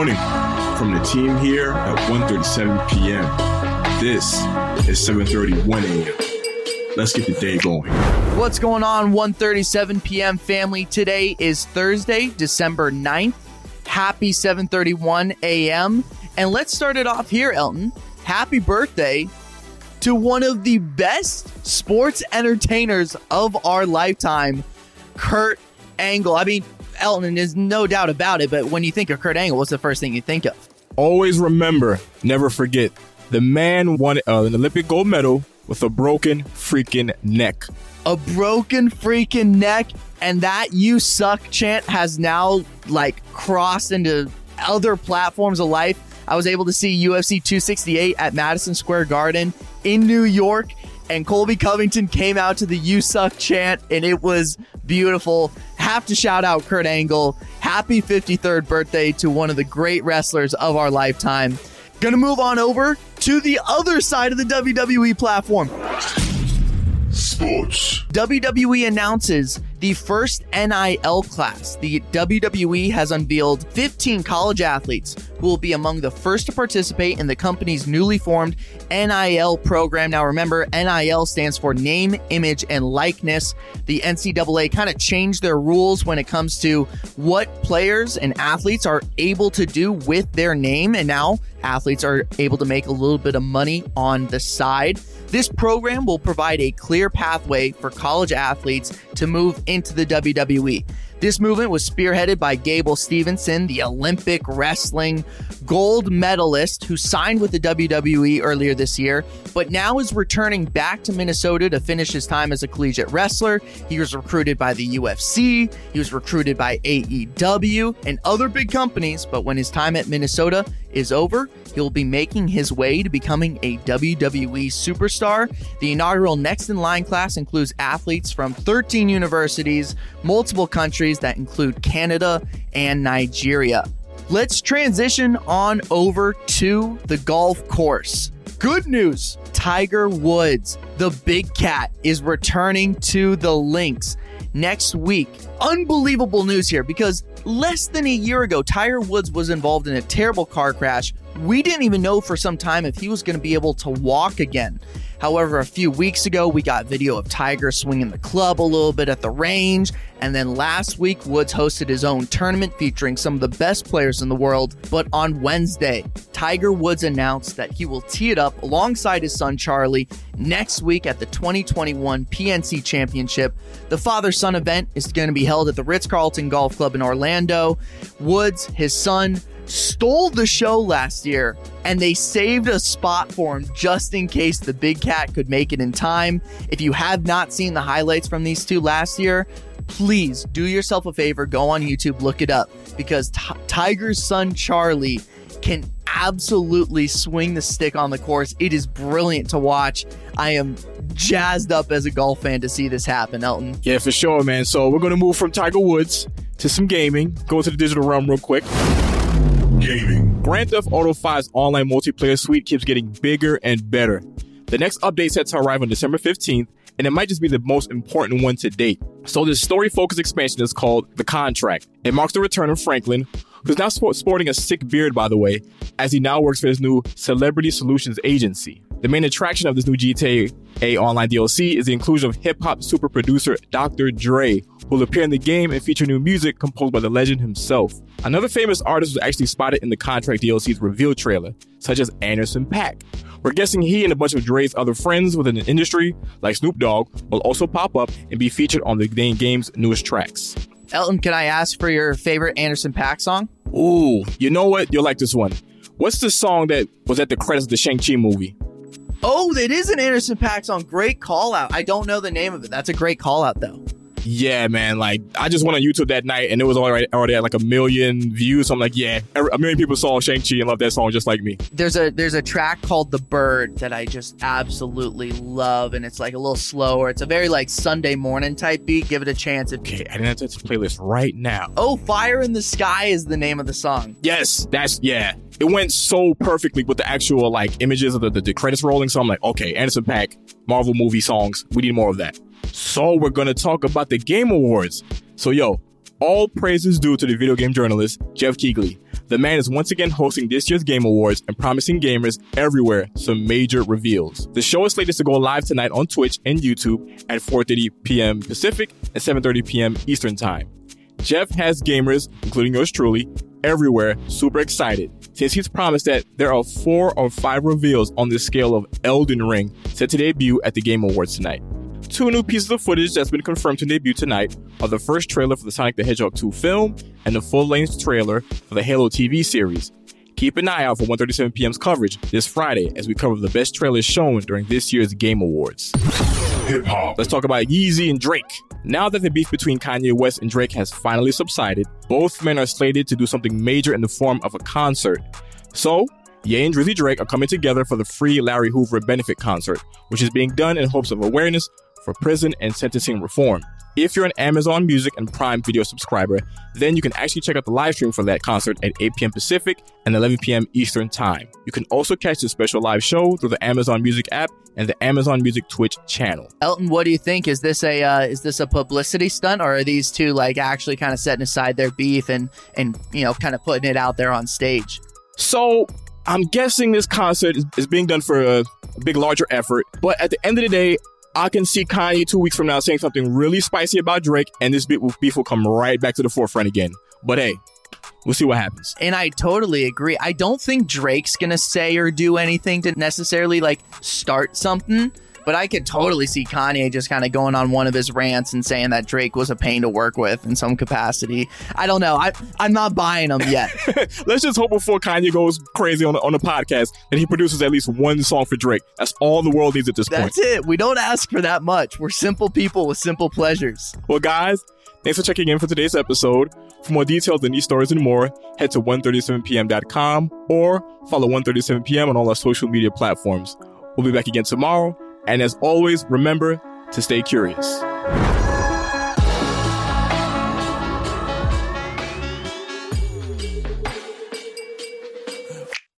morning from the team here at 1.37 p.m. This is 7.31 a.m. Let's get the day going. What's going on 1:37 p.m. family? Today is Thursday, December 9th. Happy 7:31 a.m. And let's start it off here, Elton. Happy birthday to one of the best sports entertainers of our lifetime, Kurt Angle. I mean, Elton there's no doubt about it, but when you think of Kurt Angle, what's the first thing you think of? Always remember, never forget, the man won uh, an Olympic gold medal with a broken freaking neck. A broken freaking neck, and that "You Suck" chant has now like crossed into other platforms of life. I was able to see UFC 268 at Madison Square Garden in New York, and Colby Covington came out to the "You Suck" chant, and it was beautiful. Have to shout out Kurt Angle. Happy 53rd birthday to one of the great wrestlers of our lifetime. Gonna move on over to the other side of the WWE platform. Sports. WWE announces the first NIL class. The WWE has unveiled 15 college athletes who will be among the first to participate in the company's newly formed NIL program. Now, remember, NIL stands for name, image, and likeness. The NCAA kind of changed their rules when it comes to what players and athletes are able to do with their name. And now athletes are able to make a little bit of money on the side. This program will provide a clear pathway for college athletes to move into the WWE. This movement was spearheaded by Gable Steveson, the Olympic wrestling gold medalist who signed with the WWE earlier this year, but now is returning back to Minnesota to finish his time as a collegiate wrestler. He was recruited by the UFC, he was recruited by AEW and other big companies, but when his time at Minnesota is over, he'll be making his way to becoming a WWE superstar. The inaugural Next in Line class includes athletes from 13 universities, multiple countries that include Canada and Nigeria. Let's transition on over to the golf course. Good news Tiger Woods, the big cat, is returning to the links next week. Unbelievable news here because less than a year ago, Tiger Woods was involved in a terrible car crash. We didn't even know for some time if he was going to be able to walk again. However, a few weeks ago, we got video of Tiger swinging the club a little bit at the range. And then last week, Woods hosted his own tournament featuring some of the best players in the world. But on Wednesday, Tiger Woods announced that he will tee it up alongside his son Charlie next week at the 2021 PNC Championship. The father son event is going to be held at the Ritz Carlton Golf Club in Orlando. Woods, his son, stole the show last year and they saved a spot for him just in case the big cat could make it in time. If you have not seen the highlights from these two last year, please do yourself a favor, go on YouTube, look it up because T- Tiger's son Charlie can absolutely swing the stick on the course. It is brilliant to watch. I am jazzed up as a golf fan to see this happen, Elton. Yeah, for sure, man. So we're going to move from Tiger Woods to some gaming. Go to the digital realm real quick. Gaming. Grand Theft Auto 5's online multiplayer suite keeps getting bigger and better. The next update set to arrive on December 15th, and it might just be the most important one to date. So, this story focused expansion is called The Contract. It marks the return of Franklin, who's now sporting a sick beard, by the way, as he now works for his new Celebrity Solutions agency. The main attraction of this new GTA online DLC is the inclusion of hip hop super producer Dr. Dre, who will appear in the game and feature new music composed by the legend himself. Another famous artist was actually spotted in the Contract DLC's reveal trailer, such as Anderson .Paak. We're guessing he and a bunch of Dre's other friends within the industry, like Snoop Dogg, will also pop up and be featured on the game's newest tracks. Elton, can I ask for your favorite Anderson .Paak song? Ooh, you know what? You'll like this one. What's the song that was at the credits of the Shang-Chi movie? Oh, it is an Anderson .Paak song. Great call out. I don't know the name of it. That's a great call out, though. Yeah, man. Like I just went on YouTube that night and it was already already at like a million views. So I'm like, yeah, a million people saw Shang Chi and loved that song just like me. There's a there's a track called The Bird that I just absolutely love, and it's like a little slower. It's a very like Sunday morning type beat. Give it a chance. If okay, I didn't have to playlist right now. Oh, Fire in the Sky is the name of the song. Yes, that's yeah. It went so perfectly with the actual like images of the, the, the credits rolling. So I'm like, okay, Anderson .Paak, Marvel movie songs. We need more of that. So we're gonna talk about the Game Awards. So yo, All praise is due to the video game journalist, Geoff Keighley. The man is once again hosting this year's Game Awards and promising gamers everywhere some major reveals. The show is slated to go live tonight on Twitch and YouTube at 4.30 p.m. Pacific and 7.30 p.m. Eastern Time. Jeff has gamers, including yours truly, everywhere super excited since he's promised that there are four or five reveals on the scale of Elden Ring set to debut at the Game Awards tonight. Two new pieces of footage that's been confirmed to debut tonight are the first trailer for the Sonic the Hedgehog 2 film and the full length trailer for the Halo TV series. Keep an eye out for 1:37 p.m.'s coverage this Friday as we cover the best trailers shown during this year's Game Awards. Hip hop. Let's talk about Yeezy and Drake. Now that the beef between Kanye West and Drake has finally subsided, both men are slated to do something major in the form of a concert. So, Ye and Drizzy Drake are coming together for the free Larry Hoover benefit concert, which is being done in hopes of awareness for prison and sentencing reform. If you're an Amazon Music and Prime Video subscriber, then you can actually check out the live stream for that concert at 8 p.m. Pacific and 11 p.m. Eastern Time. You can also catch the special live show through the Amazon Music app and the Amazon Music Twitch channel. Elton, what do you think? Is this a uh, is this a publicity stunt, or are these two like actually kind of setting aside their beef and and you know kind of putting it out there on stage? So I'm guessing this concert is, is being done for a, a big, larger effort. But at the end of the day, I can see Kanye two weeks from now saying something really spicy about Drake, and this beef will, beef will come right back to the forefront again. But hey, we'll see what happens. And I totally agree. I don't think Drake's gonna say or do anything to necessarily like start something. But I could totally see Kanye just kind of going on one of his rants and saying that Drake was a pain to work with in some capacity. I don't know. I I'm not buying him yet. Let's just hope before Kanye goes crazy on the, on the podcast that he produces at least one song for Drake. That's all the world needs at this point. That's it. We don't ask for that much. We're simple people with simple pleasures. Well, guys, thanks for checking in for today's episode. For more details on these stories and more, head to 137pm.com or follow 137pm on all our social media platforms. We'll be back again tomorrow. And as always, remember to stay curious.